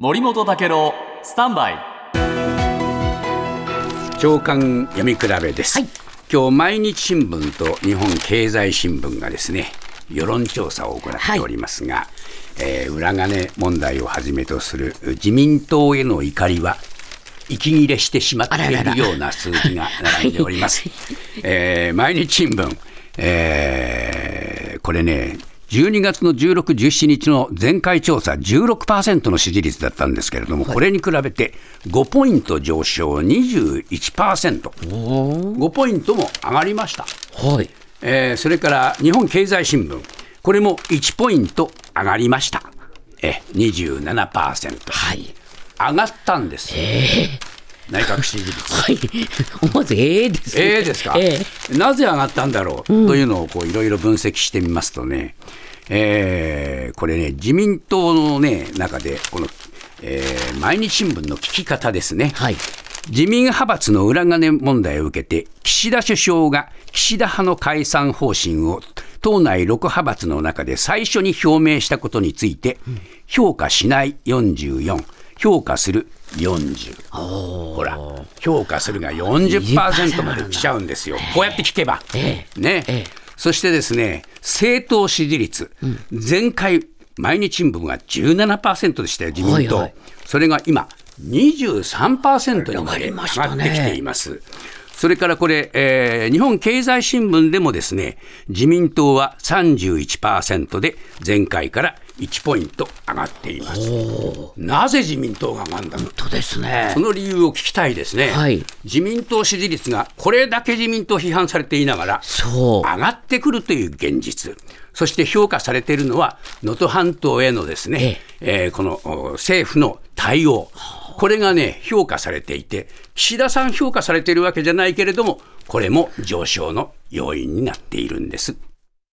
森本武郎スタンバイ。長官読み比べです、はい。今日毎日新聞と日本経済新聞がですね世論調査を行っておりますが、えー裏金問題をはじめとする自民党への怒りは息切れしてしまっているような数字が並んでおります。えー毎日新聞、えーこれね、12月の16、17日の前回調査、16%の支持率だったんですけれども、これに比べて5ポイント上昇、21%、5ポイントも上がりました。はい。えーそれから日本経済新聞、これも1ポイント上がりました。え27%。はい。上がったんです。内閣支持率。はい。思わずええですね。ええですか、ええなぜ上がったんだろう、というのをいろいろ分析してみますとね、えーこれね、自民党の、ね、中で、この、えー毎日新聞の聞き方ですね、はい。自民派閥の裏金問題を受けて、岸田首相が岸田派の解散方針を党内6派閥の中で最初に表明したことについて、評価しない44、評価する40。ほら、評価するが40%まで来ちゃうんですよ。こうやって聞けば。えね、ええそしてですね、政党支持率、前回、毎日新聞が17%でしたよ、自民党。はいはいそれが今、23%にまで上がってきています。それからこれ、えー日本経済新聞でもですね、自民党は31%で前回から1ポイント上がっています。なぜ自民党が上がるんだろうとですね。そ。の理由を聞きたいですね、はい。自民党支持率がこれだけ自民党批判されていながら。上がってくるという現実、そして評価されているのは、能登半島へのですね、えーこのお政府の対応、これがね、評価されていて、岸田さん評価されているわけじゃないけれども、これも上昇の要因になっているんです。